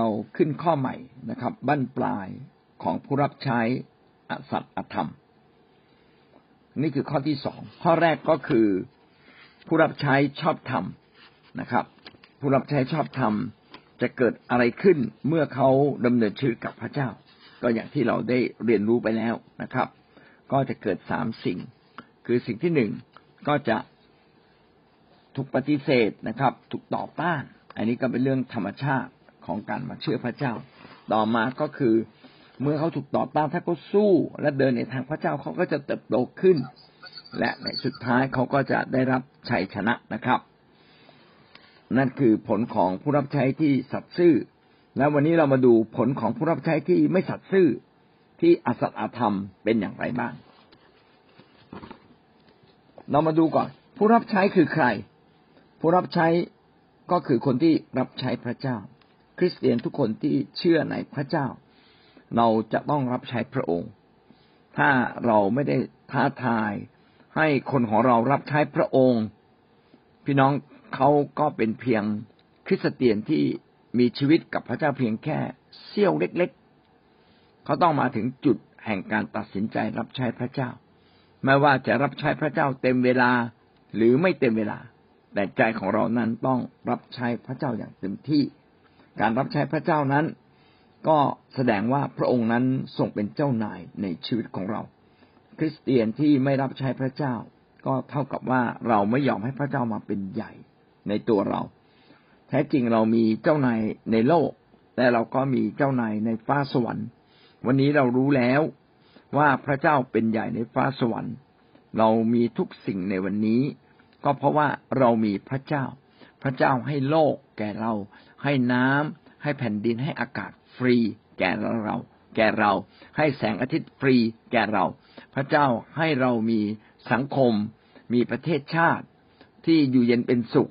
เราขึ้นข้อใหม่นะครับ บั้นปลายของผู้รับใช้อสัตอธรรม นี่คือข้อที่สองข้อแรกก็คือผู้รับใช้ชอบธรรมนะครับ ผู้รับใช้ชอบธรรมจะเกิดอะไรขึ้นเมื่อเขาดำเนินชีวิตกับพระเจ้า ก็อย่างที่เราได้เรียนรู้ไปแล้วนะครับ ก็จะเกิดสามสิ่ง คือสิ่งที่หนึ่งก็จะถูกปฏิเสธนะครับ ถูกต่อต้าน อันนี้ก็เป็นเรื่องธรรมชาติ ของการมาเชื่อพระเจ้า ต่อมาก็คือ เมื่อเขาถูกต่อต้านถ้าเขาสู้และเดินในทางพระเจ้าเขาก็จะเติบโตขึ้น และในสุดท้ายเขาก็จะได้รับชัยชนะนะครับ นั่นคือผลของผู้รับใช้ที่สัตย์ซื่อ และวันนี้เรามาดูผลของผู้รับใช้ที่ไม่สัตย์ซื่อที่อสัตอธรรมเป็นอย่างไรบ้าง เรามาดูก่อน ผู้รับใช้คือใคร ผู้รับใช้ก็คือคนที่รับใช้พระเจ้า คริสเตียนทุกคนที่เชื่อในพระเจ้า เราจะต้องรับใช้พระองค์ ถ้าเราไม่ได้ท้าทายให้คนของเรารับใช้พระองค์ พี่น้องเขาก็เป็นเพียงคริสเตียนที่มีชีวิตกับพระเจ้าเพียงแค่เสี้ยวเล็กๆ เขาต้องมาถึงจุดแห่งการตัดสินใจรับใช้พระเจ้า ไม่ว่าจะรับใช้พระเจ้าเต็มเวลาหรือไม่เต็มเวลา แต่ใจของเรานั้นต้องรับใช้พระเจ้าอย่างเต็มที่ การรับใช้พระเจ้านั้น ก็แสดงว่าพระองค์นั้นทรงเป็นเจ้านายในชีวิตของเรา คริสเตียนที่ไม่รับใช้พระเจ้า ก็เท่ากับว่าเราไม่ยอมให้พระเจ้ามาเป็นใหญ่ในตัวเรา แท้จริงเรามีเจ้านายในโลก แต่เราก็มีเจ้านายในฟ้าสวรรค์ วันนี้เรารู้แล้วว่าพระเจ้าเป็นใหญ่ในฟ้าสวรรค์ เรามีทุกสิ่งในวันนี้ ก็เพราะว่าเรามีพระเจ้า พระเจ้าให้โลกแก่เรา ให้น้ำให้แผ่นดินให้อากาศฟรี แก่เรา แก่เรา ให้แสงอาทิตย์ฟรี แก่เรา พระเจ้าให้เรามีสังคม มีประเทศชาติ ที่อยู่เย็นเป็นสุข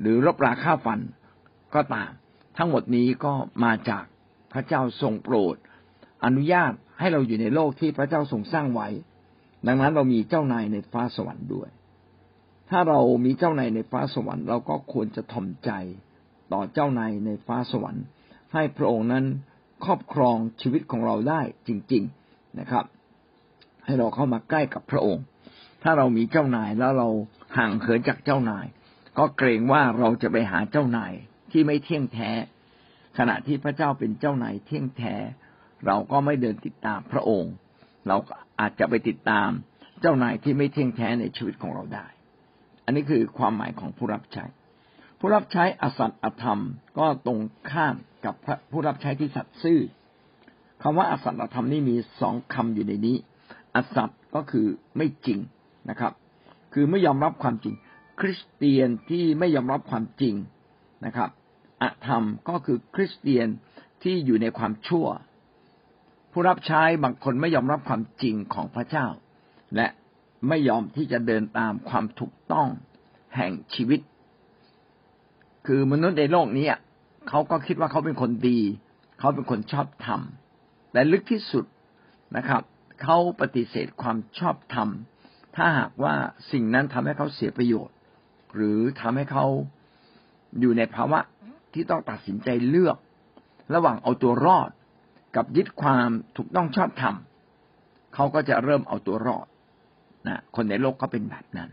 หรือรบราค่าฟันก็ตาม ทั้งหมดนี้ก็มาจากพระเจ้าทรงโปรด อนุญาตให้เราอยู่ในโลกที่พระเจ้าทรงสร้างไว้ ดังนั้นเรามีเจ้านายในฟ้าสวรรค์ด้วย ถ้าเรามีเจ้านายในฟ้าสวรรค์เราก็ควรจะถ่อมใจต่อเจ้านายในฟ้าสวรรค์ ให้พระองค์นั้นครอบครองชีวิตของเราได้จริง ๆนะครับ ให้เราเข้ามาใกล้กับพระองค์ ถ้าเรามีเจ้านายแล้วเราห่างเหินจากเจ้านาย ก็เกรงว่าเราจะไปหาเจ้านายที่ไม่เที่ยงแท้ ขณะที่พระเจ้าเป็นเจ้านายเที่ยงแท้ เราก็ไม่เดินติดตามพระองค์ เราอาจจะไปติดตามเจ้านายที่ไม่เที่ยงแท้ในชีวิตของเราได้ อันนี้คือความหมายของผู้รับใช้ ผู้รับใช้อสัตอธรรม ก็ตรงข้ามกับผู้รับใช้ที่สัตย์ซื่อคำว่าอสัตอธรรมนี่มีสองคำอยู่ในนี้ อสัตก็คือไม่จริงนะครับ คือไม่ยอมรับความจริง คริสเตียนที่ไม่ยอมรับความจริงนะครับอธรรมก็คือคริสเตียนที่อยู่ในความชั่ว ผู้รับใช้บางคนไม่ยอมรับความจริงของพระเจ้า และ ไม่ยอมที่จะเดินตามความถูกต้องแห่งชีวิต คือมนุษย์ในโลกนี้เขาก็คิดว่าเขาเป็นคนดี เขาเป็นคนชอบธรรมแต่ลึกที่สุดนะครับเขาปฏิเสธความชอบธรรม ถ้าหากว่าสิ่งนั้นทำให้เขาเสียประโยชน์ หรือทำให้เขาอยู่ในภาวะที่ต้องตัดสินใจเลือก ระหว่างเอาตัวรอด กับยึดความถูกต้องชอบธรรมเขาก็จะเริ่มเอาตัวรอด นะคนในโลกก็เป็นแบบนั้น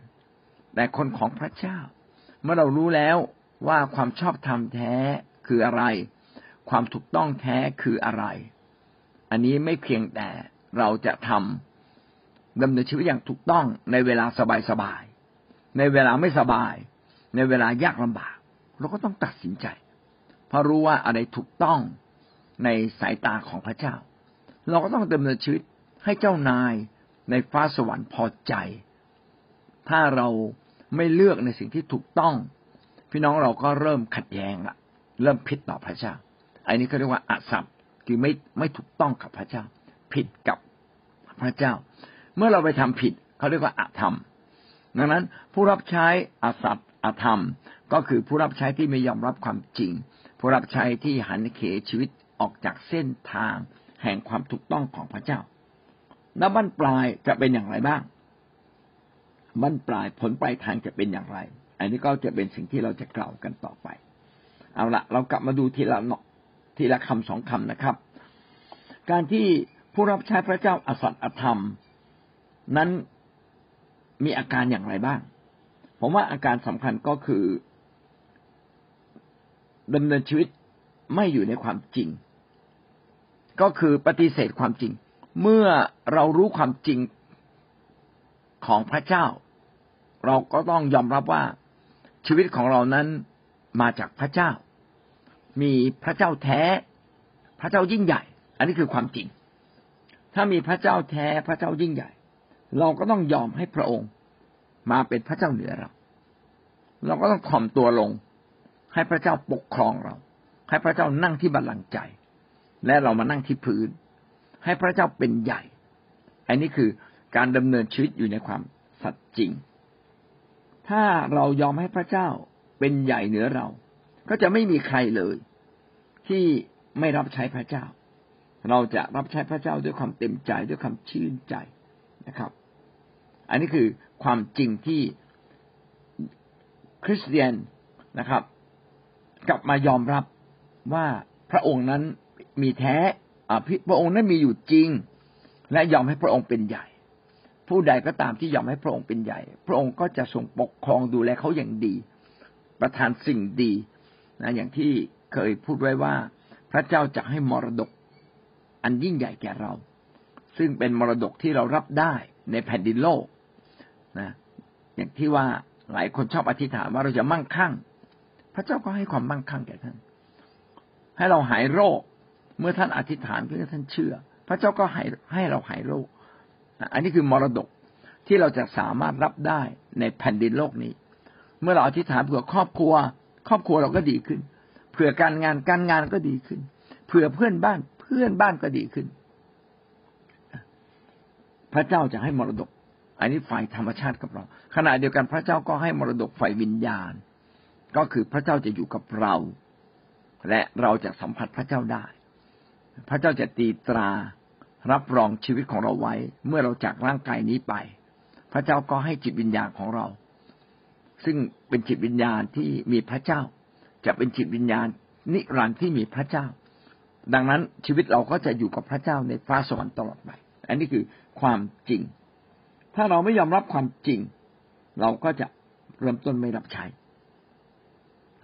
แต่คนของพระเจ้า เมื่อเรารู้แล้วว่าความชอบธรรมแท้คืออะไร ความถูกต้องแท้คืออะไร อันนี้ไม่เพียงแต่เราจะทำดำเนินชีวิตอย่างถูกต้องในเวลาสบายๆในเวลาไม่สบาย ในเวลายากลำบาก เราก็ต้องตัดสินใจ เพราะรู้ว่าอะไรถูกต้องในสายตาของพระเจ้า เราก็ต้องดำเนินชีวิตให้เจ้านาย ในฟ้าสวรรค์พอใจ ถ้าเราไม่เลือกในสิ่งที่ถูกต้อง พี่น้องเราก็เริ่มขัดแย้งละเริ่มผิดต่อพระเจ้า อันนี้เขาเรียกว่าอาสัพคือไม่ไม่ถูกต้องกับพระเจ้า ผิดกับพระเจ้า เมื่อเราไปทำผิดเขาเรียกว่าอาธรรม ดังนั้นผู้รับใช้อาสัพอาธรรม ก็คือผู้รับใช้ที่ไม่ยอมรับความจริง ผู้รับใช้ที่หันเขชีวิตออกจากเส้นทาง แห่งความถูกต้องของพระเจ้า แล้วบั้นปลายจะเป็นอย่างไรบ้างบั้นปลายผลปลายทางจะเป็นอย่างไร อันนี้ก็จะเป็นสิ่งที่เราจะกล่าวกันต่อไป เอาละเรากลับมาดูทีละเนาะทีละคำสองคำนะครับ การที่ผู้รับใช้พระเจ้าอสัตย์อธรรม นั้นมีอาการอย่างไรบ้าง ผมว่าอาการสำคัญก็คือดำเนินชีวิตไม่อยู่ในความจริง ก็คือปฏิเสธความจริง เมื่อเรารู้ความจริงของพระเจ้า เราก็ต้องยอมรับว่าชีวิตของเรานั้นมาจากพระเจ้า มีพระเจ้าแท้ พระเจ้ายิ่งใหญ่ อันนี้คือความจริง ถ้ามีพระเจ้าแท้พระเจ้ายิ่งใหญ่ เราก็ต้องยอมให้พระองค์ มาเป็นพระเจ้าเหนือเรา เราก็ต้องถ่อมตัวลง ให้พระเจ้าปกครองเรา ให้พระเจ้านั่งที่บัลลังก์ใจ และเรามานั่งที่พื้น ให้พระเจ้าเป็นใหญ่ อันนี้คือการดำเนินชีวิตอยู่ในความสัตย์จริง ถ้าเรายอมให้พระเจ้าเป็นใหญ่เหนือเรา ก็จะไม่มีใครเลย ที่ไม่รับใช้พระเจ้า เราจะรับใช้พระเจ้าด้วยความเต็มใจด้วยความชื่นใจนะครับ อันนี้คือความจริงที่คริสเตียนนะครับ กลับมายอมรับว่าพระองค์นั้นมีแท้ พระองค์นั้นมีอยู่จริง และยอมให้พระองค์เป็นใหญ่ ผู้ใดก็ตามที่ยอมให้พระองค์เป็นใหญ่ พระองค์ก็จะทรงปกครองดูแลเขาอย่างดี ประทานสิ่งดีนะอย่างที่เคยพูดไว้ว่า พระเจ้าจะให้มรดก อันยิ่งใหญ่แก่เรา ซึ่งเป็นมรดกที่เรารับได้ในแผ่นดินโลกนะอย่างที่ว่าหลายคนชอบอธิษฐานว่าเราจะมั่งคั่ง พระเจ้าก็ให้ความมั่งคั่งแก่ท่าน ให้เราหายโรค เมื่อท่านอธิษฐานเพื่อท่านเชื่อ พระเจ้าก็ให้ให้เราหายโรคอันนี้คือมรดกที่เราจะสามารถรับได้ในแผ่นดินโลกนี้ เมื่อเราอธิษฐานเผื่อครอบครัว ครอบครัวเราก็ดีขึ้นเผื่อการงานการงานก็ดีขึ้นเผื่อเพื่อนบ้านเพื่อนบ้านก็ดีขึ้น พระเจ้าจะให้มรดก อันนี้ฝ่ายธรรมชาติกับเรา ขณะเดียวกันพระเจ้าก็ให้มรดกฝ่ายวิญญาณ ก็คือพระเจ้าจะอยู่กับเรา และเราจะสัมผัสพระเจ้าได้ พระเจ้าจะตีตรารับรองชีวิตของเราไว้ เมื่อเราจากร่างกายนี้ไป พระเจ้าก็ให้จิตวิญญาณของเรา ซึ่งเป็นจิตวิญญาณที่มีพระเจ้า จะเป็นจิตวิญญาณนิรันดร์ที่มีพระเจ้า ดังนั้นชีวิตเราก็จะอยู่กับพระเจ้าในฟ้าสวรรค์ตลอดไป อันนี้คือความจริง ถ้าเราไม่ยอมรับความจริง เราก็จะเริ่มต้นไม่รับใช้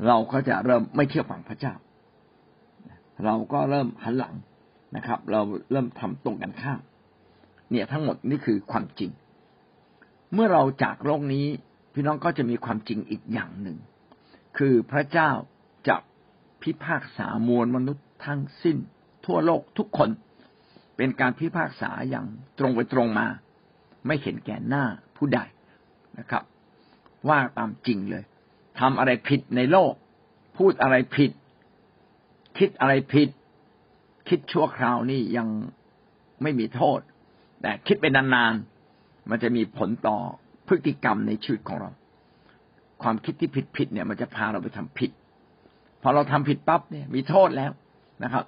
เราก็จะเริ่มไม่เชื่อฟังพระเจ้า เราก็เริ่มหันหลังนะครับ เราเริ่มทำตรงกันข้ามเนี่ยทั้งหมดนี่คือความจริง เมื่อเราจากโลกนี้พี่น้องก็จะมีความจริงอีกอย่างหนึ่ง คือพระเจ้าจะพิพากษามวลมนุษย์ทั้งสิ้น ทั่วโลกทุกคน เป็นการพิพากษาอย่างตรงไปตรงมา ไม่เห็นแก่หน้าผู้ใดนะครับ ว่าตามจริงเลยทำอะไรผิดในโลก พูดอะไรผิด คิดอะไรผิด คิดชั่วคราวนี่ยังไม่มีโทษ แต่คิดไปนานๆมันจะมีผลต่อพฤติกรรมในชีวิตของเรา ความคิดที่ผิดๆเนี่ย มันจะพาเราไปทำผิดพอเราทำผิดปั๊บเนี่ยมีโทษแล้วนะครับ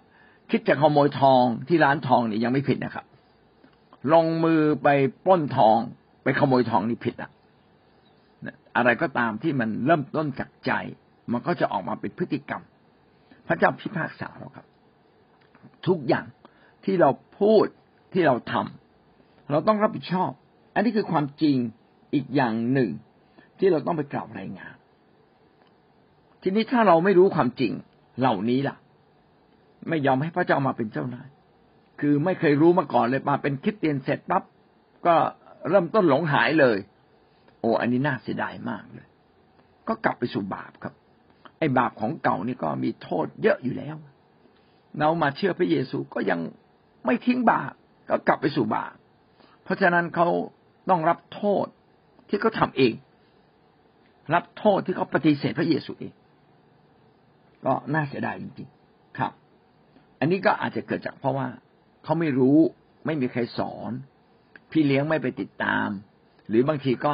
คิดจะขโมยทองที่ร้านทองนี่ยังไม่ผิดนะครับ ลงมือไปป้นทอง ไปขโมยทองนี่ผิดอะอะไรก็ตามที่มันเริ่มต้นจากใจ มันก็จะออกมาเป็นพฤติกรรม พระเจ้าพิพากษาเราครับ ทุกอย่างที่เราพูดที่เราทำเราต้องรับผิดชอบ อันนี้คือความจริงอีกอย่างหนึ่ง ที่เราต้องไปกล่าวรายงาน ทีนี้ถ้าเราไม่รู้ความจริงเหล่านี้ล่ะ ไม่ยอมให้พระเจ้ามาเป็นเจ้านายคือไม่เคยรู้มาก่อนเลยมาเป็นคิดเตียนเสร็จปั๊บก็เริ่มต้นหลงหายเลย โอ้อันนี้น่าเสียดายมากเลย ก็กลับไปสู่บาปครับ ไอ้บาปของเก่านี่ก็มีโทษเยอะอยู่แล้ว เรามาเชื่อพระเยซูก็ยังไม่ทิ้งบาปก็กลับไปสู่บาปเพราะฉะนั้นเขาต้องรับโทษที่เขาทาเอง รับโทษที่เขาปฏิเสธพระเยซูเอง ก็น่าเสียดายจริงๆครับ อันนี้ก็อาจจะเกิดจากเพราะว่าเขาไม่รู้ไม่มีใครสอน พี่เลี้ยงไม่ไปติดตาม หรือบางทีก็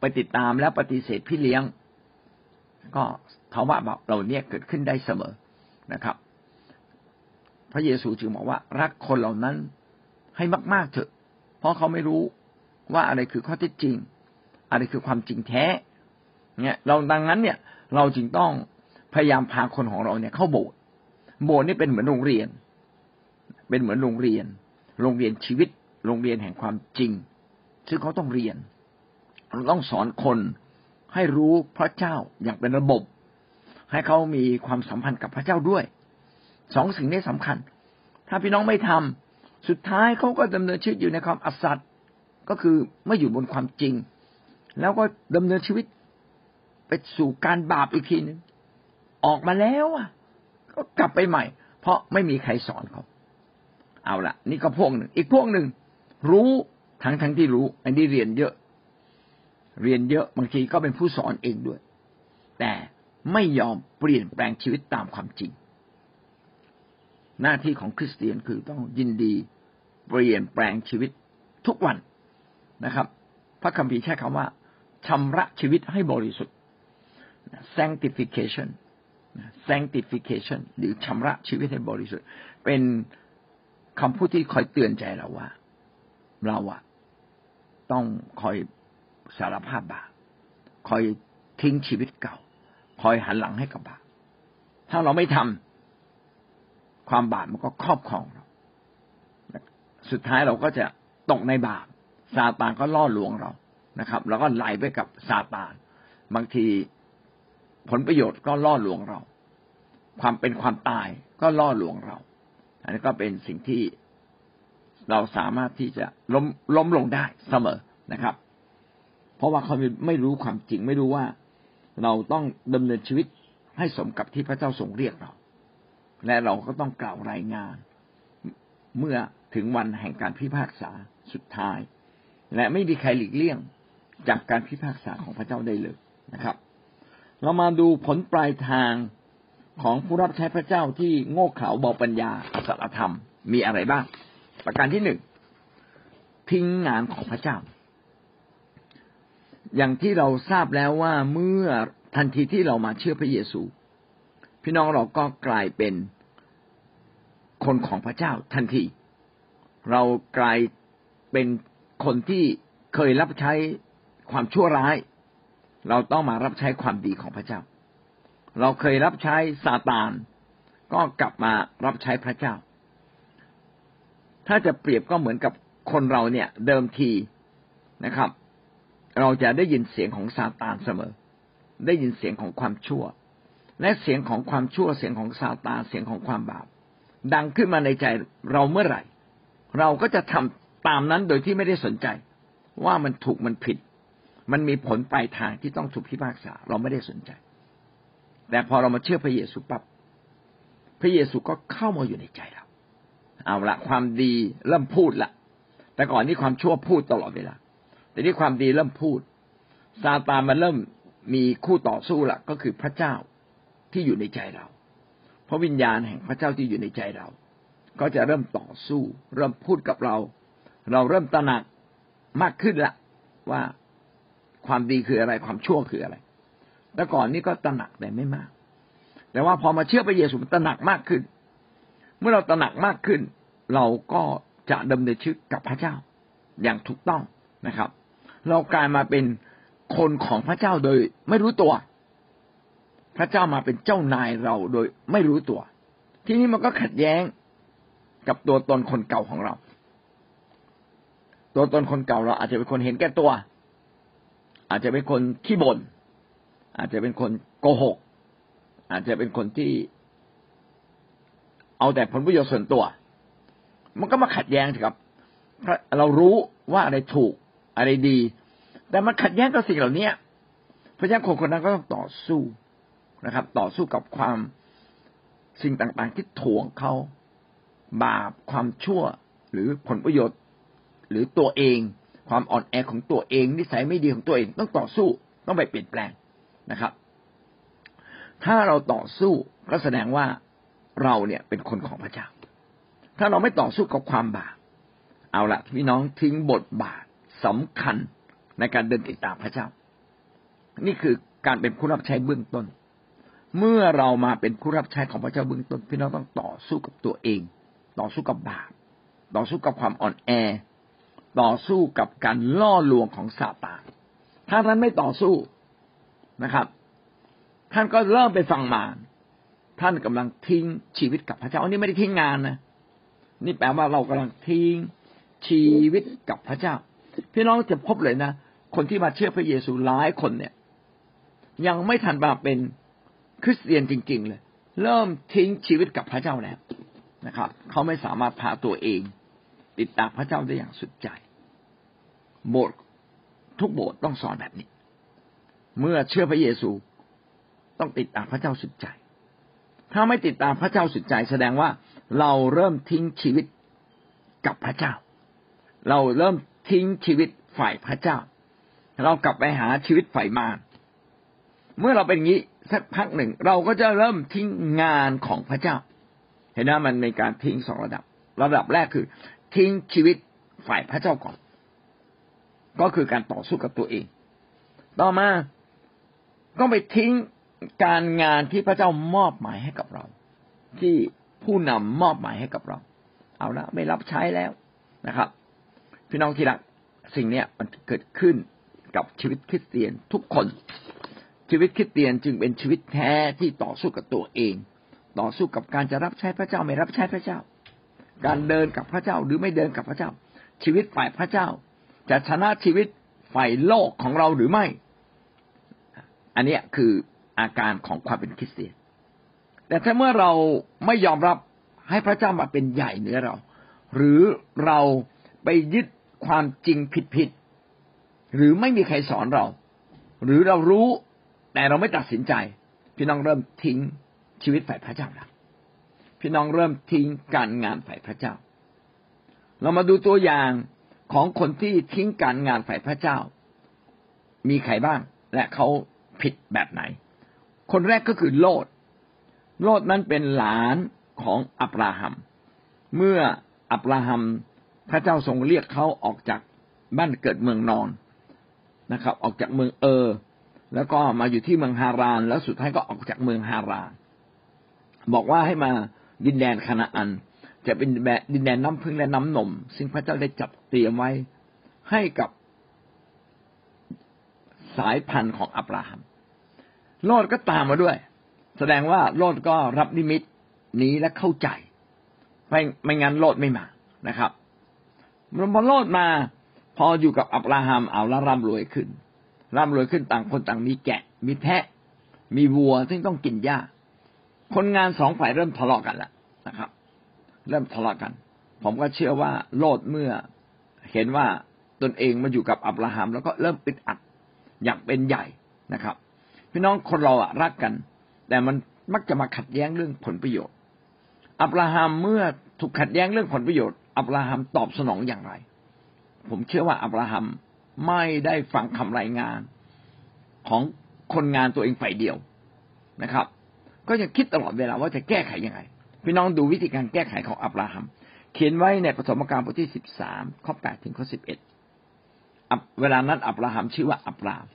ไปติดตามแล้วปฏิเสธพี่เลี้ยง ก็ ภาวะแบบเราเนี่ยเกิดขึ้นได้เสมอนะครับ พระเยซูจึงบอกว่า รักคนเหล่านั้นให้มาก ๆเถอะ เพราะเขาไม่รู้ว่าอะไรคือข้อเท็จจริง อะไรคือความจริงแท้เนี่ยเราดังนั้นเนี่ย เราจึงต้องพยายามพาคนของเราเนี่ย เข้าโบสถ์โบสถ์นี่เป็นเหมือนโรงเรียน เป็นเหมือนโรงเรียน โรงเรียนชีวิต โรงเรียนแห่งความจริง ซึ่งเขาต้องเรียนเราต้องสอนคนให้รู้พระเจ้าอย่างเป็นระบบ ให้เขามีความสัมพันธ์กับพระเจ้าด้วยสองสิ่งนี้สำคัญ ถ้าพี่น้องไม่ทำสุดท้ายเขาก็ดำเนินชีวิตอยู่ในความอัศจก็คือไม่อยู่บนความจริง แล้วก็ดำเนินชีวิตไปสู่การบาปอีกทีหนึ่งออกมาแล้วอะ ก็กลับไปใหม่ เพราะไม่มีใครสอนเขาเอาละนี่ก็พวกหนึ่ง อีกพวกหนึ่ง รู้ทั้งทั้งที่รู้ อันนี้เรียนเยอะ เรียนเยอะบางทีก็เป็นผู้สอนเองด้วย แต่ ไม่ยอมเปลี่ยนแปลงชีวิตตามความจริง หน้าที่ของคริสเตียนคือต้องยินดีเปลี่ยนแปลงชีวิตทุกวันนะครับ พระคัมภีร์ใช้คำว่าชำระชีวิตให้บริสุทธิ์ sanctification sanctification หรือชำระชีวิตให้บริสุทธิ์ เป็นคำพูดที่คอยเตือนใจเราว่า เราอะต้องคอยสารภาพบาปคอยทิ้งชีวิตเก่า คอยหันหลังให้กับบาปถ้าเราไม่ทำความบาปมันก็ครอบครองเราสุดท้ายเราก็จะตกในบาปซาตานก็ล่อลวงเรานะครับแล้วก็ไหลไปกับซาตาน บางทีผลประโยชน์ก็ล่อลวงเรา ความเป็นความตายก็ล่อลวงเรา อันนี้ก็เป็นสิ่งที่เราสามารถที่จะล้มล้มลงได้เสมอนะครับ เพราะว่าเขาไม่รู้ความจริงไม่รู้ว่า เราต้องดำเนินชีวิตให้สมกับที่พระเจ้าทรงเรียกเรา และเราก็ต้องกล่าวรายงาน เมื่อถึงวันแห่งการพิพากษาสุดท้าย และไม่มีใครหลีกเลี่ยงจากการพิพากษาของพระเจ้าได้เลยนะครับ เรามาดูผลปลายทางของผู้รับใช้พระเจ้าที่โง่เขลาเบอปัญญาสัจธรรมมีอะไรบ้าง ประการที่หนึ่งทิ้งงานของพระเจ้า อย่างที่เราทราบแล้วว่าเมื่อทันทีที่เรามาเชื่อพระเยซู พี่น้องเราก็กลายเป็นคนของพระเจ้าทันที เรากลายเป็นคนที่เคยรับใช้ความชั่วร้าย เราต้องมารับใช้ความดีของพระเจ้า เราเคยรับใช้ซาตาน ก็กลับมารับใช้พระเจ้า ถ้าจะเปรียบก็เหมือนกับคนเราเนี่ยเดิมทีนะครับ เราจะได้ยินเสียงของซาตานเสมอ ได้ยินเสียงของความชั่ว และเสียงของความชั่วเสียงของซาตานเสียงของความบาป ดังขึ้นมาในใจเราเมื่อไหร่ เราก็จะทำตามนั้นโดยที่ไม่ได้สนใจ ว่ามันถูกมันผิด มันมีผลปลายทางที่ต้องถูกพิพากษา เราไม่ได้สนใจ แต่พอเรามาเชื่อพระเยซูปั๊บพระเยซูก็เข้ามาอยู่ในใจเรา เอาละความดีเริ่มพูดละแต่ก่อนนี้ความชั่วพูดตลอดเวลา แต่นี่ความดีเริ่มพูดซาตานมันเริ่มมีคู่ต่อสู้ละก็คือพระเจ้าที่อยู่ในใจเรา เพราะวิญญาณแห่งพระเจ้าที่อยู่ในใจเรา ก็จะเริ่มต่อสู้ เริ่มพูดกับเรา เราเริ่มตระหนักมากขึ้นละว่าความดีคืออะไรความชั่วคืออะไร แต่ก่อนนี้ก็ตระหนักแต่ไม่มาก แต่ว่าพอมาเชื่อพระเยซูตระหนักมากขึ้น เมื่อเราตระหนักมากขึ้น เราก็จะดำเนินชีวิตกับพระเจ้าอย่างถูกต้องนะครับ เรากลายมาเป็นคนของพระเจ้าโดยไม่รู้ตัว พระเจ้ามาเป็นเจ้านายเราโดยไม่รู้ตัว ที่นี้มันก็ขัดแย้งกับตัวตนคนเก่าของเรา ตัวตนคนเก่าเราอาจจะเป็นคนเห็นแก่ตัว อาจจะเป็นคนขี้บน่นอาจจะเป็นคนโกหก อาจจะเป็นคนที่ เอาแต่ผลประโยชน์ส่วนตัว มันก็มาขัดแย้งกับเรารู้ว่าอะไรถูก อะไรดี แต่มันขัดแย้งกับสิ่งเหล่านี้พระฉะนั้นคนคนนั้นก็ต้องต่อสู้นะครับ ต่อสู้กับความสิ่งต่างๆที่ถ่วงเขาบาปความชั่วหรือผลประโยชน์ หรือตัวเอง ความอ่อนแอของตัวเอง นิสัยไม่ดีของตัวเองต้องต่อสู้ต้องไปเปลี่ยนแปลงนะครับ ถ้าเราต่อสู้ก็แสดงว่าเราเนี่ยเป็นคนของพระเจ้า ถ้าเราไม่ต่อสู้กับความบาปเอาละพี่น้องทิ้งบทบาท สำคัญในการเดินติดตามพระเจ้า นี่คือการเป็นผู้รับใช้เบื้องต้น เมื่อเรามาเป็นผู้รับใช้ของพระเจ้าเบื้องต้น พี่น้องต้องต่อสู้กับตัวเอง ต่อสู้กับบาปต่อสู้กับความอ่อนแอ ต่อสู้กับการล่อลวงของซาตานถ้าท่านไม่ต่อสู้นะครับ ท่านก็เริ่มไปฟังมารท่านกำลังทิ้งชีวิตกับพระเจ้าอันนี้ไม่ได้ทิ้งงานนะนี่แปลว่าเรากำลังทิ้งชีวิตกับพระเจ้า พี่น้องจะพบเลยนะ คนที่มาเชื่อพระเยซูหลายคนเนี่ย ยังไม่ทันมาเป็นคริสเตียนจริง ๆ เลย เริ่มทิ้งชีวิตกับพระเจ้าแล้วนะครับ เขาไม่สามารถพาตัวเอง ติดตามพระเจ้าได้อย่างสุดใจ โบสถ์ทุกโบสถ์ต้องสอนแบบนี้ เมื่อเชื่อพระเยซูต้องติดตามพระเจ้าสุดใจ ถ้าไม่ติดตามพระเจ้าสุดใจ แสดงว่าเราเริ่มทิ้งชีวิตกับพระเจ้า เราเริ่ม ทิ้งชีวิตฝ่ายพระเจ้า เรากลับไปหาชีวิตฝ่ายมารเมื่อเราเป็นอย่างนี้สักพักหนึ่ง เราก็จะเริ่มทิ้งงานของพระเจ้า เห็นไหมมันมีการทิ้งสองระดับ ระดับแรกคือ ทิ้งชีวิตฝ่ายพระเจ้าก่อน ก็คือการต่อสู้กับตัวเอง ต่อมาก็ไปทิ้งการงานที่พระเจ้ามอบหมายให้กับเรา ที่ผู้นำมอบหมายให้กับเรา เอาละไม่รับใช้แล้วนะครับ พี่น้องที่รักสิ่งเนี้ยมันเกิดขึ้นกับชีวิตคริสเตียนทุกคน ชีวิตคริสเตียนจึงเป็นชีวิตแท้ที่ต่อสู้กับตัวเอง ต่อสู้กับการจะรับใช้พระเจ้าไม่รับใช้พระเจ้า การเดินกับพระเจ้าหรือไม่เดินกับพระเจ้า ชีวิตฝ่ายพระเจ้า จะชนะชีวิตฝ่ายโลกของเราหรือไม่ อันนี้คืออาการของความเป็นคริสเตียน แต่ถ้าเมื่อเราไม่ยอมรับให้พระเจ้ามาเป็นใหญ่เหนือเรา หรือเราไปยึด ความจริงผิดๆหรือไม่มีใครสอนเรา หรือเรารู้แต่เราไม่ตัดสินใจ พี่น้องเริ่มทิ้งชีวิตฝ่ายพระเจ้าแล้วพี่น้องเริ่มทิ้งการงานฝ่ายพระเจ้า เรามาดูตัวอย่างของคนที่ทิ้งการงานฝ่ายพระเจ้า มีใครบ้าง และเขาผิดแบบไหน คนแรกก็คือโลด โลดนั้นเป็นหลานของอับราฮัม เมื่ออับราฮัม พระเจ้าทรงเรียกเขาออกจากบ้านเกิดเมืองนอนนะครับ ออกจากเมืองเออ แล้วก็มาอยู่ที่เมืองฮาราน แล้วสุดท้ายก็ออกจากเมืองฮาราน บอกว่าให้มาดินแดนคณาอัน จะเป็นดินแดนน้ำพึ่งและน้ำนม ซึ่งพระเจ้าได้จับเตรียมไว้ให้กับสายพันธุ์ของอับราฮัม โลดก็ตามมาด้วย แสดงว่าโลดก็รับนิมิตนี้และเข้าใจ ไม่ไม่งั้นโลดไม่มานะครับ พอโลดมา พออยู่กับอับราฮัมเอาแล้วร่ำรวยขึ้นร่ำรวยขึ้นต่างคนต่างมีแกะ มีแพะ มีวัวซึ่งต้องกินหญ้า คนงานสองฝ่ายเริ่มทะเลาะกันแล้วนะครับ เริ่มทะเลาะกัน ผมก็เชื่อว่าโลดเมื่อ เห็นว่าตนเองมาอยู่กับอับราฮัมแล้วก็เริ่มปิดอัดอยากเป็นใหญ่นะครับ พี่น้องคนเราอะรักกัน แต่มันมักจะมาขัดแย้งเรื่องผลประโยชน์ อับราฮัมเมื่อถูกขัดแย้งเรื่องผลประโยชน์ อับราฮัมตอบสนองอย่างไร ผมเชื่อว่าอับราฮัมไม่ได้ฟังคำรายงานของคนงานตัวเองฝ่ายเดียวนะครับ ก็จะคิดตลอดเวลาว่าจะแก้ไขยังไง พี่น้องดูวิธีการแก้ไขของอับราฮัม เขียนไว้ในปฐมกาลบทที่สิบสามข้อแปดถึงข้อสิบเอ็ดเวลานั้นอับราฮัมชื่อว่าอับราม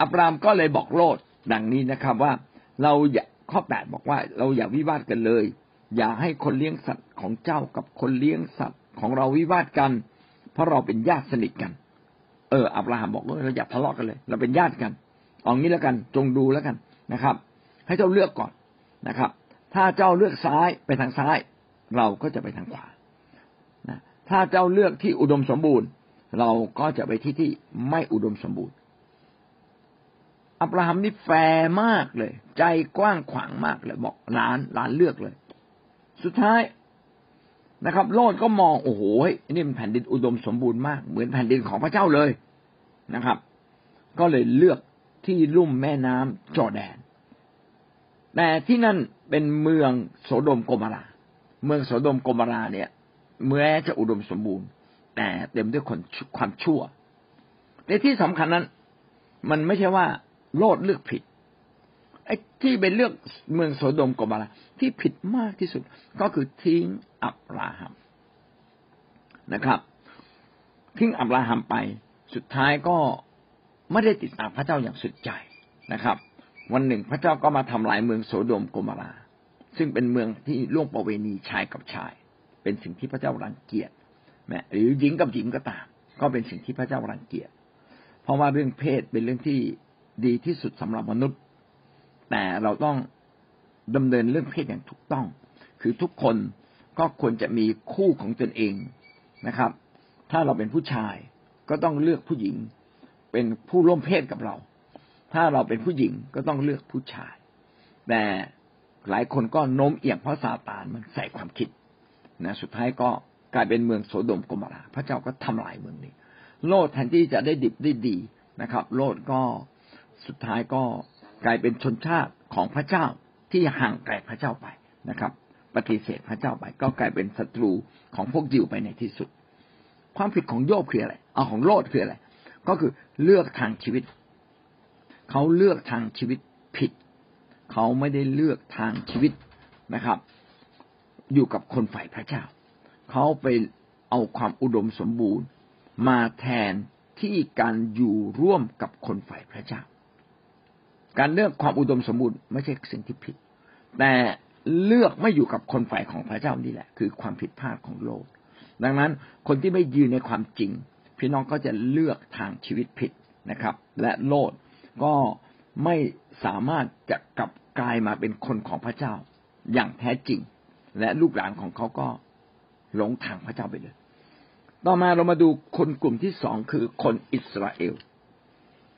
อับรามก็เลยบอกโลดดังนี้นะครับว่าเราอย่าข้อแปดบอกว่าเราอย่าวิวาทกันเลย อย่าให้คนเลี้ยงสัตว์ของเจ้ากับคนเลี้ยงสัตว์ของเราวิวาทกัน เพราะเราเป็นญาติสนิทกัน เอออับราฮัมบอกว่าเราอย่าทะเลาะกันเลย เราเป็นญาติกันเอางี้แล้วกัน จงดูแล้วกันนะครับ ให้เจ้าเลือกก่อนนะครับ ถ้าเจ้าเลือกซ้ายไปทางซ้าย เราก็จะไปทางขวานะถ้าเจ้าเลือกที่อุดมสมบูรณ์ เราก็จะไปที่ที่ไม่อุดมสมบูรณ์ อับราฮัมนี่แฟร์มากเลย ใจกว้างขวางมากเลย บอกหลานหลานเลือกเลย สุดท้ายนะครับ โลดก็มองโอ้โหนี่มันแผ่นดินอุดมสมบูรณ์มาก เหมือนแผ่นดินของพระเจ้าเลยนะครับ ก็เลยเลือกที่ลุ่มแม่น้ำจอแดน แต่ที่นั่นเป็นเมืองโสดมโกมารา เมืองโสดมโกมาราเนี่ยเมื่อจะอุดมสมบูรณ์ แต่เต็มด้วยคนความชั่วในที่สำคัญนั้น มันไม่ใช่ว่าโลดเลือกผิด อ้ที่เป็นเลือกเมืองโสโดมกบาราที่ผิดมากที่สุดก็คือทิ้งอับราฮัมนะครับ ทิ้งอับราฮัมไป สุดท้ายก็ไม่ได้ติดตามพระเจ้าอย่างสุดใจนะครับ วันหนึ่งพระเจ้าก็มาทำลายเมืองโสโดมกบาราซึ่งเป็นเมืองที่ล่วงประเวณีชายกับชาย เป็นสิ่งที่พระเจ้ารังเกียจแมหรือหญิงกับหญิงก็ตาม ก็เป็นสิ่งที่พระเจ้ารังเกียจเพราะว่าเรื่องเพศเป็นเรื่องที่ดีที่สุดสำหรับมนุษย์ แต่เราต้องดำเนินเรื่องเพศอย่างถูกต้อง คือทุกคนก็ควรจะมีคู่ของตนเองนะครับ ถ้าเราเป็นผู้ชายก็ต้องเลือกผู้หญิง เป็นผู้ร่วมเพศกับเรา ถ้าเราเป็นผู้หญิงก็ต้องเลือกผู้ชาย แต่หลายคนก็โน้มเอียงเพราะซาตานมันใส่ความคิดนะสุดท้ายก็กลายเป็นเมืองโสดมกมราพระเจ้าก็ทำลายเมืองนี้ โลดแทนที่จะได้ดิบได้ดีนะครับ โลดก็สุดท้ายก็ กลายเป็นชนชาติของพระเจ้าที่ห่างไกลพระเจ้าไปนะครับ ปฏิเสธพระเจ้าไป ก็กลายเป็นศัตรูของพวกยิวไปในที่สุด ความผิดของโยบคืออะไรเอาของโลดคืออะไร ก็คือเลือกทางชีวิต เขาเลือกทางชีวิตผิด เขาไม่ได้เลือกทางชีวิตนะครับ อยู่กับคนฝ่ายพระเจ้า เขาไปเอาความอุดมสมบูรณ์ มาแทนที่การอยู่ร่วมกับคนฝ่ายพระเจ้า การเลือกความอุดมสมบูรณ์ไม่ใช่สิ่งที่ผิด แต่เลือกไม่อยู่กับคนฝ่ายของพระเจ้านี่แหละ คือความผิดพลาดของโลก ดังนั้นคนที่ไม่ยืนในความจริง พี่น้องก็จะเลือกทางชีวิตผิดนะครับ และโลดก็ไม่สามารถจะกลับกลายมาเป็นคนของพระเจ้า อย่างแท้จริง และลูกหลานของเขาก็หลงทางพระเจ้าไปเลย ต่อมาเรามาดูคนกลุ่มที่สองคือคนอิสราเอล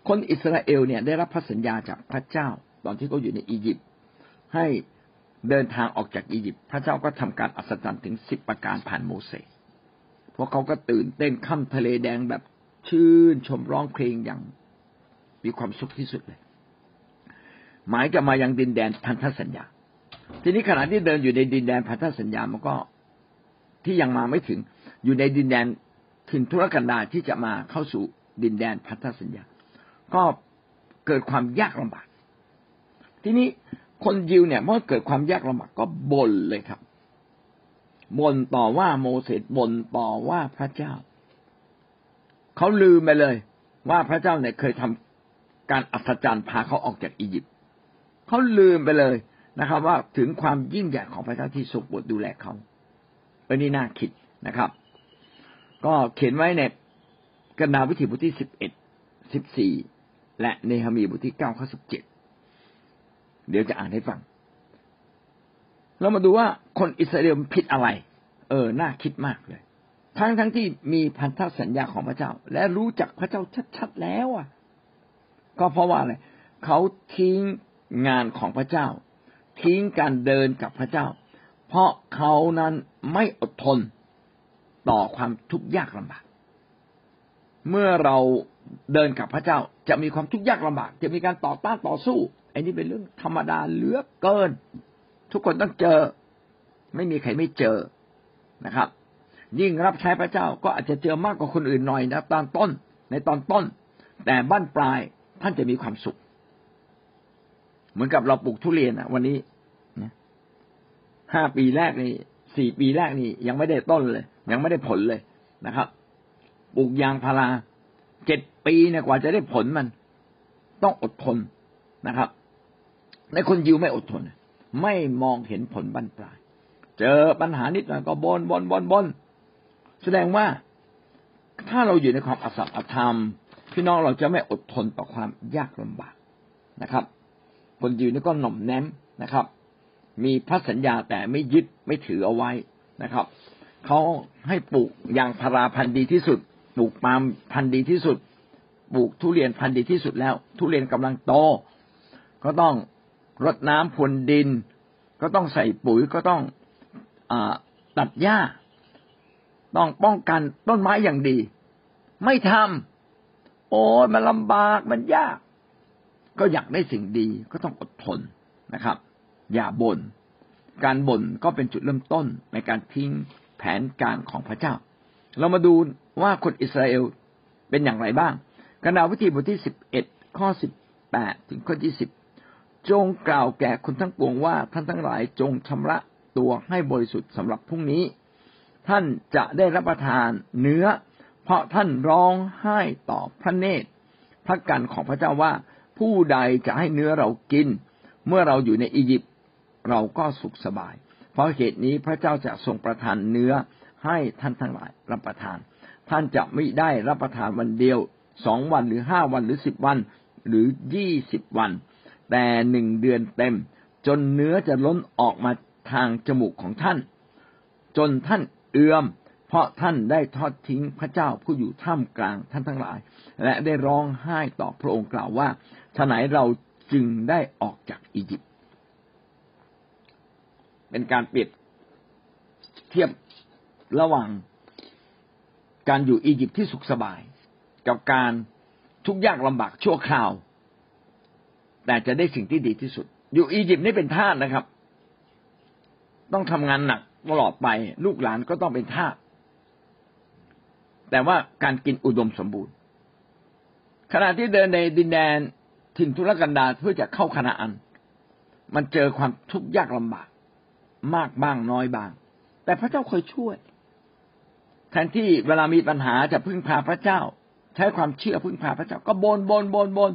คนอิสราเอลเนี่ยได้รับพระสัญญาจากพระเจ้า ตอนที่เขาอยู่ในอียิปต์ให้เดินทางออกจากอียิปต์พระเจ้าก็ทำการอัศจรรย์ถึงสิบประการผ่านโมเสสพวกเขาก็ตื่นเต้นข้ามทะเลแดงแบบชื่นชมร้องเพลงอย่างมีความสุขที่สุดเลย หมายจะมายังดินแดนพันธสัญญา ทีนี้ขณะที่เดินอยู่ในดินแดนพันธสัญญามันก็ที่ยังมาไม่ถึงอยู่ในดินแดนถิ่นทุรกันดารที่จะมาเข้าสู่ดินแดนพันธสัญญา ก็เกิดความยากลำบาก ทีนี้คนยิวเนี่ยเมื่อเกิดความยากลำบากก็บ่นเลยครับบ่นต่อว่าโมเสสบ่นต่อว่าพระเจ้า เขาลืมไปเลย ว่าพระเจ้าเนี่ยเคยทำการอัศจรรย์พาเขาออกจากอียิปต์เขาลืมไปเลยนะครับ ว่าถึงความยิ่งใหญ่ของพระเจ้าที่ทรงโปรดดูแลเขาเออนี่น่าคิดนะครับ ก็เขียนไว้ในกนดาวิถีบทที่สิบเอ็ดสิบสี่ และเนหมีบทที่เก้าข้อสิบเจ็ดเดี๋ยวจะอ่านให้ฟัง เรามาดูว่าคนอิสราเอลผิดอะไร เออ น่าคิดมากเลย ทั้งทั้งที่มีพันธสัญญาของพระเจ้า และรู้จักพระเจ้าชัดๆแล้วอะ ก็เพราะว่าอะไรเขาทิ้งงานของพระเจ้า ทิ้งการเดินกับพระเจ้า เพราะเขานั้นไม่อดทนต่อความทุกข์ยากลำบาก เมื่อเราเดินกับพระเจ้าจะมีความทุกข์ยากลำบาก จะมีการต่อต้านต่อสู้อันนี้เป็นเรื่องธรรมดาเหลือเกิน ทุกคนต้องเจอ ไม่มีใครไม่เจอนะครับ ยิ่งรับใช้พระเจ้าก็อาจจะเจอมากกว่าคนอื่นหน่อยนะตอนต้น ในตอนต้น แต่บ้านปลายท่านจะมีความสุข เหมือนกับเราปลูกทุเรียนอะ วันนี้ห้าปีแรกนี่สี่ปีแรกนี่ยังไม่ได้ต้นเลย ยังไม่ได้ผลเลยนะครับ ปลูกยางพาราเจ็ดปีเนี่ยกว่าจะได้ผลมัน ต้องอดทนนะครับในคนยิวไม่อดทน ไม่มองเห็นผลบรรปลาย เจอปัญหานิดหน่อยก็บนบนบนบนแสดงว่าถ้าเราอยู่ในความอสัมอธรรม พี่น้องเราจะไม่อดทนต่อความยากลำบากนะครับ คนยิวนี่ก็หน่อมแนมนะครับ มีพระสัญญาแต่ไม่ยึดไม่ถือเอาไว้นะครับเขาให้ปลูกยางพาราพันธุ์ดีที่สุด ปลูกปาล์มพันธุ์ดีที่สุด ปลูกทุเรียนพันธุ์ดีที่สุดแล้ว ทุเรียนกำลังโต ก็ต้องรดน้ำพรวนดิน ก็ต้องใส่ปุ๋ยก็ต้องอตัดหญ้า ต้องป้องกันต้นไม้อย่างดี ไม่ทำโอ้มันลำบากมันยาก ก็อยากได้สิ่งดีก็ต้องอดทนนะครับ อย่าบน่นการบ่นก็เป็นจุดเริ่มต้นในการทิ้งแผนการของพระเจ้า เรามาดู ว่าคนอิสราเอลเป็นอย่างไรบ้างกนาวิธีบทที่สิบเอ็ดข้อสิบแปดถึงข้อที่สิบจงกล่าวแก่คนทั้งปวงว่าท่านทั้งหลายจงชำระตัวให้บริสุทธิ์สำหรับพรุ่งนี้ ท่านจะได้รับประทานเนื้อ เพราะท่านร้องไห้ต่อพระเนตร พระกันของพระเจ้าว่าผู้ใดจะให้เนื้อเรากิน เมื่อเราอยู่ในอียิปต์เราก็สุขสบาย เพราะเหตุนี้พระเจ้าจะทรงประทานเนื้อให้ท่านทั้งหลายรับประทาน ท่านจะไม่ได้รับประทานวันเดียวสองวันหรือห้าวันหรือสิบวัน หรือยี่สิบวัน แต่หนึ่งเดือนเต็ม จนเนื้อจะล้นออกมาทางจมูกของท่าน จนท่านเอือม เพราะท่านได้ทอดทิ้งพระเจ้าผู้อยู่ท่ามกลางท่านทั้งหลาย และได้ร้องไห้ต่อพระองค์กล่าวว่าฉไหนเราจึงได้ออกจากอียิปต์เป็นการเปรียบเทียบระหว่าง การอยู่อียิปต์ที่สุขสบาย กับการทุกข์ยากลำบากชั่วคราว แต่จะได้สิ่งที่ดีที่สุด อยู่อียิปต์นี่เป็นทาสนะครับ ต้องทำงานหนักตลอดไป ลูกหลานก็ต้องเป็นทาสแต่ว่าการกินอุดมสมบูรณ์ ขณะที่เดินในดินแดนถิ่นทุรกันดารเพื่อจะเข้าคณาอัน มันเจอความทุกข์ยากลำบาก มากบ้างน้อยบ้าง แต่พระเจ้าเคยช่วย แทนที่เวลามีปัญหาจะพึ่งพาพระเจ้า ใช้ความเชื่อพึ่งพาพระเจ้า ก็บนบนบนบน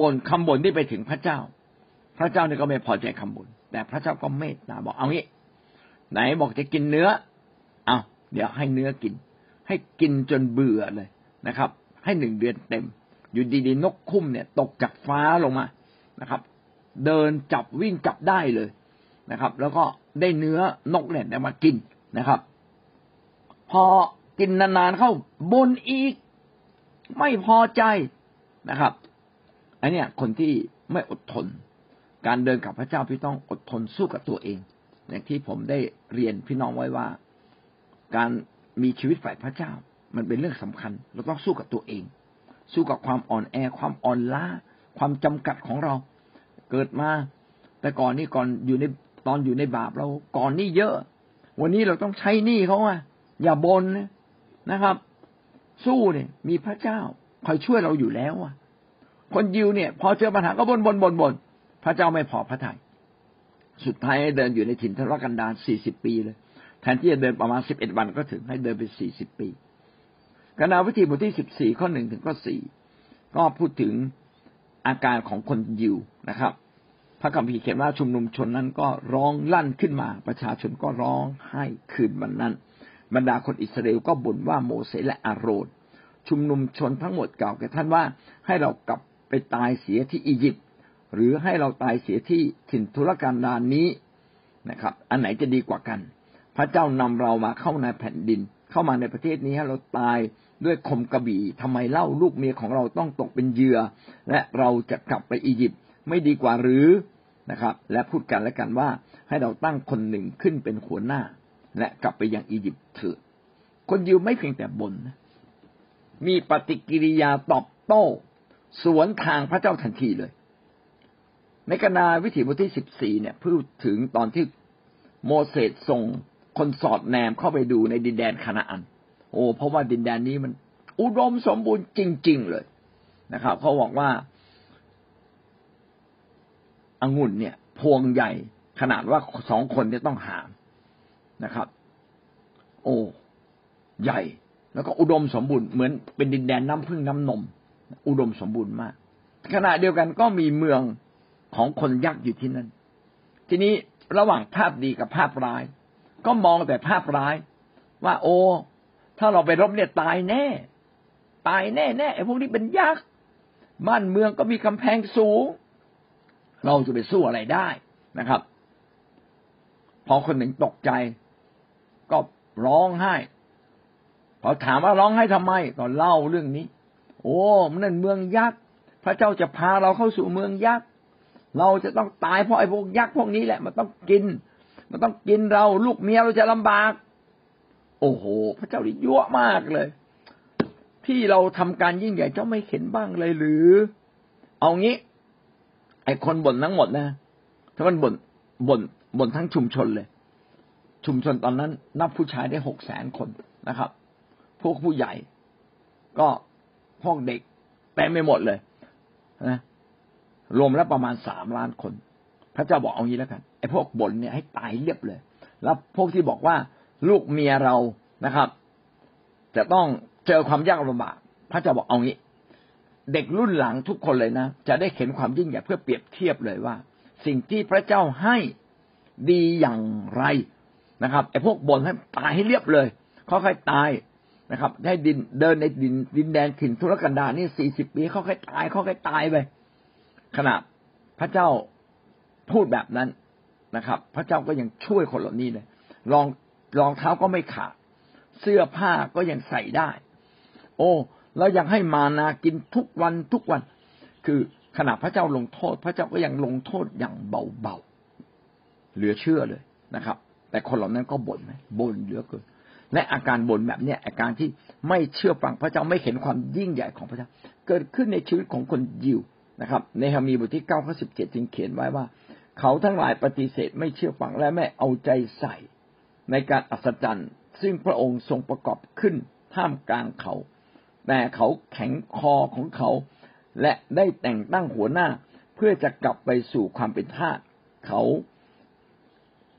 บนคำบ่นที่ไปถึงพระเจ้า พระเจ้าเนี่ยก็ไม่พอใจคำบ่นแต่พระเจ้าก็เมตตาบอกเอางี้ ไหนบอกจะกินเนื้อ เอาเดี๋ยวให้เนื้อกิน ให้กินจนเบื่อเลยนะครับ ให้หนึ่งเดือนเต็ม อยู่ดีๆนกคุ้มเนี่ยตกจากฟ้าลงมานะครับ เดินจับวิ่งจับได้เลยนะครับ แล้วก็ได้เนื้อนกเนี่ยมากินนะครับ อกินนานๆเข้าบนอีก ไม่พอใจนะครับอันนี้คนที่ไม่อดทน การเดินกับพระเจ้าพี่ต้องอดทนสู้กับตัวเอง อย่างที่ผมได้เรียนพี่น้องไว้ว่า การมีชีวิตฝ่ายพระเจ้า มันเป็นเรื่องสำคัญ เราต้องสู้กับตัวเอง สู้กับความอ่อนแอ ความอ่อนล้า ความจำกัดของเรา เกิดมา แต่ก่อนนี่ก่อนอยู่ในตอนอยู่ในบาปเราก่อนนี่เยอะ วันนี้เราต้องใช้หนี้เขาอะ อย่าบนนะครับ สู้เนี่ยมีพระเจ้าคอยช่วยเราอยู่แล้วอะคนยิวเนี่ย พอเจอปัญหาก็บนบนบนบนพระเจ้าไม่พอพระทยัยสุดท้ายเดินอยู่ในถิ่นทรกันดารสี่สิบปีเลย แทนที่จะเดินประมาณสิบเอ็ดวันก็ถึงให้เดินไปสี่สิบปีกนาวิธีบทที่สิบสี่ข้อหนึ่งถึงข้อสี่ก็พูดถึงอาการของคนยิวนะครับ พระคัมภีร์เขียนว่าชุมนุมชนนั้นก็ร้องลั่นขึ้นมา ประชาชนก็ร้องให้คืนวันนั้น บรรดาคนอิสราเอลก็บ่นว่าโมเสสและอาโรนชุมนุมชนทั้งหมดกล่าวแก่ท่านว่าให้เรากลับไปตายเสียที่อียิปต์หรือให้เราตายเสียที่ถิ่นทุรกันดารนนี้นะครับ อันไหนจะดีกว่ากัน พระเจ้านำเรามาเข้าในแผ่นดิน เข้ามาในประเทศนี้ให้เราตายด้วยคมกระบี่ทำไมเล่าลูกเมียของเราต้องตกเป็นเหยื่อ และเราจะกลับไปอียิปต์ไม่ดีกว่าหรือนะครับ และพูดกันและกันว่าให้เราตั้งคนหนึ่งขึ้นเป็นหัวหน้า และกลับไปยังอียิปต์เถิดคนยิวไม่เพียงแต่บนนะมีปฏิกิริยาตอบโต้ สวนทางพระเจ้าทันทีเลย ในกนาวิถีบทที่สิบสี่เนี่ยพูดถึงตอนที่โมเสสส่งคนสอดแนมเข้าไปดูในดินแดนคานาอัน โอ้เพราะว่าดินแดนนี้มัน อุดมสมบูรณ์จริง ๆ เลยนะครับเขาบอกว่าองุ่นเนี่ย พวงใหญ่ขนาดว่าสองคนจะต้องหาม นะครับ โอ้ใหญ่ แล้วก็อุดมสมบูรณ์เหมือนเป็นดินแดนน้ำพึ่งน้ำนม อุดมสมบูรณ์มาก ขณะเดียวกันก็มีเมืองของคนยักษ์อยู่ที่นั่น ทีนี้ระหว่างภาพดีกับภาพร้าย ก็มองแต่ภาพร้าย ว่า โอ้ ถ้าเราไปรบเนี่ยตายแน่ ตายแน่แน่ไอ้พวกนี้เป็นยักษ์บ้านเมืองก็มีกำแพงสูง เราจะไปสู้อะไรได้นะครับ พอคนหนึ่งตกใจ ร้องไห้พอถามว่าร้องให้ทำไมก็เล่าเรื่องนี้ โอ้มันนั่นเมืองยักษ์พระเจ้าจะพาเราเข้าสู่เมืองยักษ์เราจะต้องตายเพราะไอ้พวกยักษ์พวกนี้แหละ มันต้องกิน มันต้องกินเราลูกเมียเราจะลำบาก โอ้โห พระเจ้าดิยั่วมากเลย ที่เราทำการยิ่งใหญ่เจ้าไม่เห็นบ้างเลยหรือ เอางี้ ไอ้คนบ่นทั้งหมดนะถ้ามันบ่นบ่นบ่นทั้งชุมชนเลย ชุมชนตอนนั้น นับผู้ชายได้หกแสนคนนะครับ พวกผู้ใหญ่ก็พวกเด็กเต็มไปหมดเลยนะรวมแล้วประมาณสามล้านคน พระเจ้าบอกเอางี้แล้วกันไอ้พวกบ่นเนี่ยให้ตายเรียบเลย แล้วพวกที่บอกว่าลูกเมียเรานะครับ จะต้องเจอความยากลำบากพระเจ้าบอกเอางี้ เด็กรุ่นหลังทุกคนเลยนะจะได้เห็นความยิ่งใหญ่เพื่อเปรียบเทียบเลยว่า สิ่งที่พระเจ้าให้ดีอย่างไร นะครับไอ้พวกบ่นให้ตายให้เรียบเลยเค่อยๆตายนะครับให้ดินเดินในดินดินแดนถิ่นทุรกันดารนี่สี่สิบปีเขาค่อยตายเขาค่อยตายไปขณะพระเจ้าพูดแบบนั้นนะครับ พระเจ้าก็ยังช่วยคนเหล่านี้เลยรองรองเท้าก็ไม่ขาด เสื้อผ้าก็ยังใส่ได้ โอ้แล้วยังให้มานากินทุกวันทุกวัน คือขณะพระเจ้าลงโทษ พระเจ้าก็ยังลงโทษอย่างเบาๆเหลือเชื่อเลยนะครับ แต่คนเหล่านั้นก็บ่นไหมบ่นเหลือเกินและอาการบ่นแบบเนี้ยอาการที่ไม่เชื่อฟังพระเจ้าไม่เห็นความยิ่งใหญ่ของพระเจ้า เกิดขึ้นในชีวิตของคนยิวนะครับในฮามีบทที่เก้าข้อสิบเจ็ดจึงเขียนไว้ว่า เขาทั้งหลายปฏิเสธไม่เชื่อฟังและไม่เอาใจใส่ ในการอัศจรรย์ซึ่งพระองค์ทรงประกอบขึ้นท่ามกลางเขา แต่เขาแข็งคอของเขา และได้แต่งตั้งหัวหน้า เพื่อจะกลับไปสู่ความเป็นทาสเขา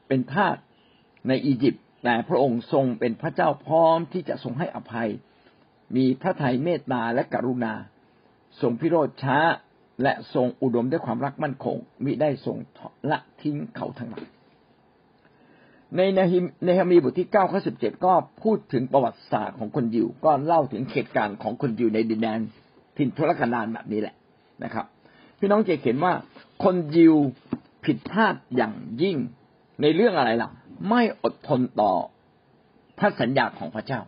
เป็นทาส ในอียิปต์แต่พระองค์ทรงเป็นพระเจ้าพร้อมที่จะทรงให้อภัย มีพระทัยเมตตาและกรุณา ทรงพิโรธช้า และทรงอุดมด้วยความรักมั่นคงมิได้ทรงละทิ้งเขาทั้งหลายในในในฮามีบทที่เก้าข้อสิบเจ็ดก็พูดถึงประวัติศาสตร์ของคนยิว ก็เล่าถึงเหตุการณ์ของคนยิวในดินแดนถิ่นทุรกันดารแบบนี้แหละนะครับ พี่น้องจะเห็นว่าคนยิวผิดพลาดอย่างยิ่งในเรื่องอะไรล่ะ ไม่อดทนต่อพระสัญญาของพระเจ้า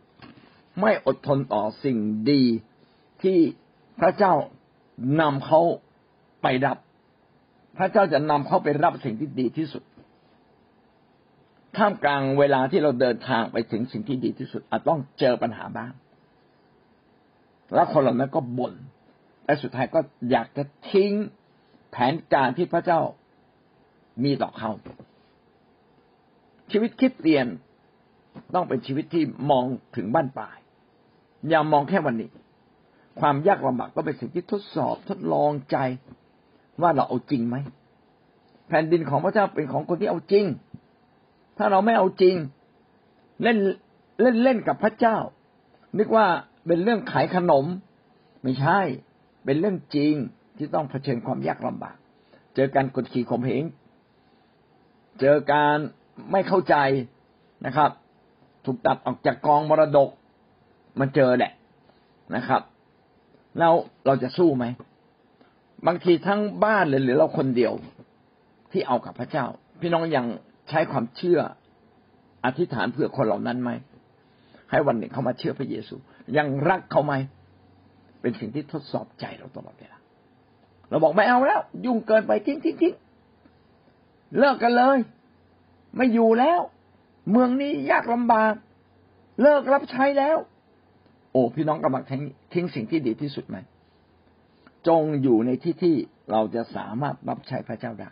ไม่อดทนต่อสิ่งดีที่พระเจ้านำเขาไปรับ พระเจ้าจะนำเขาไปรับสิ่งที่ดีที่สุดท่ามกลางเวลาที่เราเดินทางไปถึงสิ่งที่ดีที่สุดอาจต้องเจอปัญหาบ้าง แล้วคนเหล่านั้นก็บน่นและสุดท้ายก็อยากจะทิ้งแผนการที่พระเจ้ามีต่อเขา ชีวิตคิดเรียนต้องเป็นชีวิตที่มองถึงบ้านปลาย อย่ามองแค่วันนี้ ความยากลำบากก็เป็นสิ่งที่ทดสอบทดลองใจว่าเราเอาจริงไหมแผ่นดินของพระเจ้าเป็นของคนที่เอาจริง ถ้าเราไม่เอาจริง เล่นเล่นเล่นกับพระเจ้า นึกว่าเป็นเรื่องขายขนม ไม่ใช่ เป็นเรื่องจริงที่ต้องเผชิญความยากลำบาก เจอการกดขี่ข่มเหงเจอการ ไม่เข้าใจนะครับ ถูกตัดออกจากกองมรดกมันเจอแหละนะครับ แล้วเราจะสู้ไหมบางทีทั้งบ้านเลยหรือเราคนเดียวที่เอากับพระเจ้า พี่น้องยังใช้ความเชื่ออธิษฐานเพื่อคนเหล่านั้นไหมให้วันหนึ่งเขามาเชื่อพระเยซู ยังรักเขาไหมเป็นสิ่งที่ทดสอบใจเราตลอดเวลาเราบอกไม่เอาแล้ว ยุ่งเกินไปทิ้งทิ้งทิ้งเลิกกันเลย ไม่อยู่แล้ว เมืองนี้ยากลำบาก เลิกรับใช้แล้ว โอ้พี่น้องกำลังทิ้งทิ้งสิ่งที่ดีที่สุดไหมจงอยู่ในที่ที่เราจะสามารถรับใช้พระเจ้าได้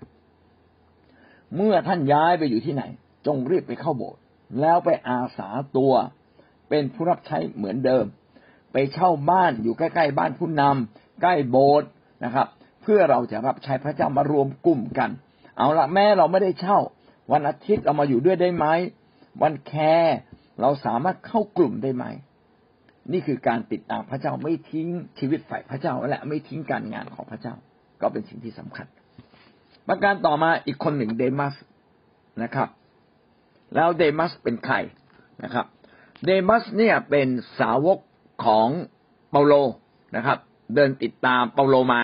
เมื่อท่านย้ายไปอยู่ที่ไหน จงรีบไปเข้าโบสถ์แล้วไปอาสาตัว เป็นผู้รับใช้เหมือนเดิม ไปเช่าบ้านอยู่ใกล้ๆบ้านผู้นำใกล้โบสถ์นะครับ เพื่อเราจะรับใช้พระเจ้ามารวมกลุ่มกัน เอาละแม่เราไม่ได้เช่า วันอาทิตย์เรามาอยู่ด้วยได้ไหมวันแคร์เราสามารถเข้ากลุ่มได้ไหม นี่คือการติดตามพระเจ้าไม่ทิ้งชีวิตฝ่ายพระเจ้าและไม่ทิ้งการงานของพระเจ้า ก็เป็นสิ่งที่สำคัญ ประการต่อมาอีกคนหนึ่งเดมัสนะครับ แล้วเดมัสเป็นใครนะครับ เดมัสเนี่ยเป็นสาวกของเปาโลนะครับ เดินติดตามเปาโลมา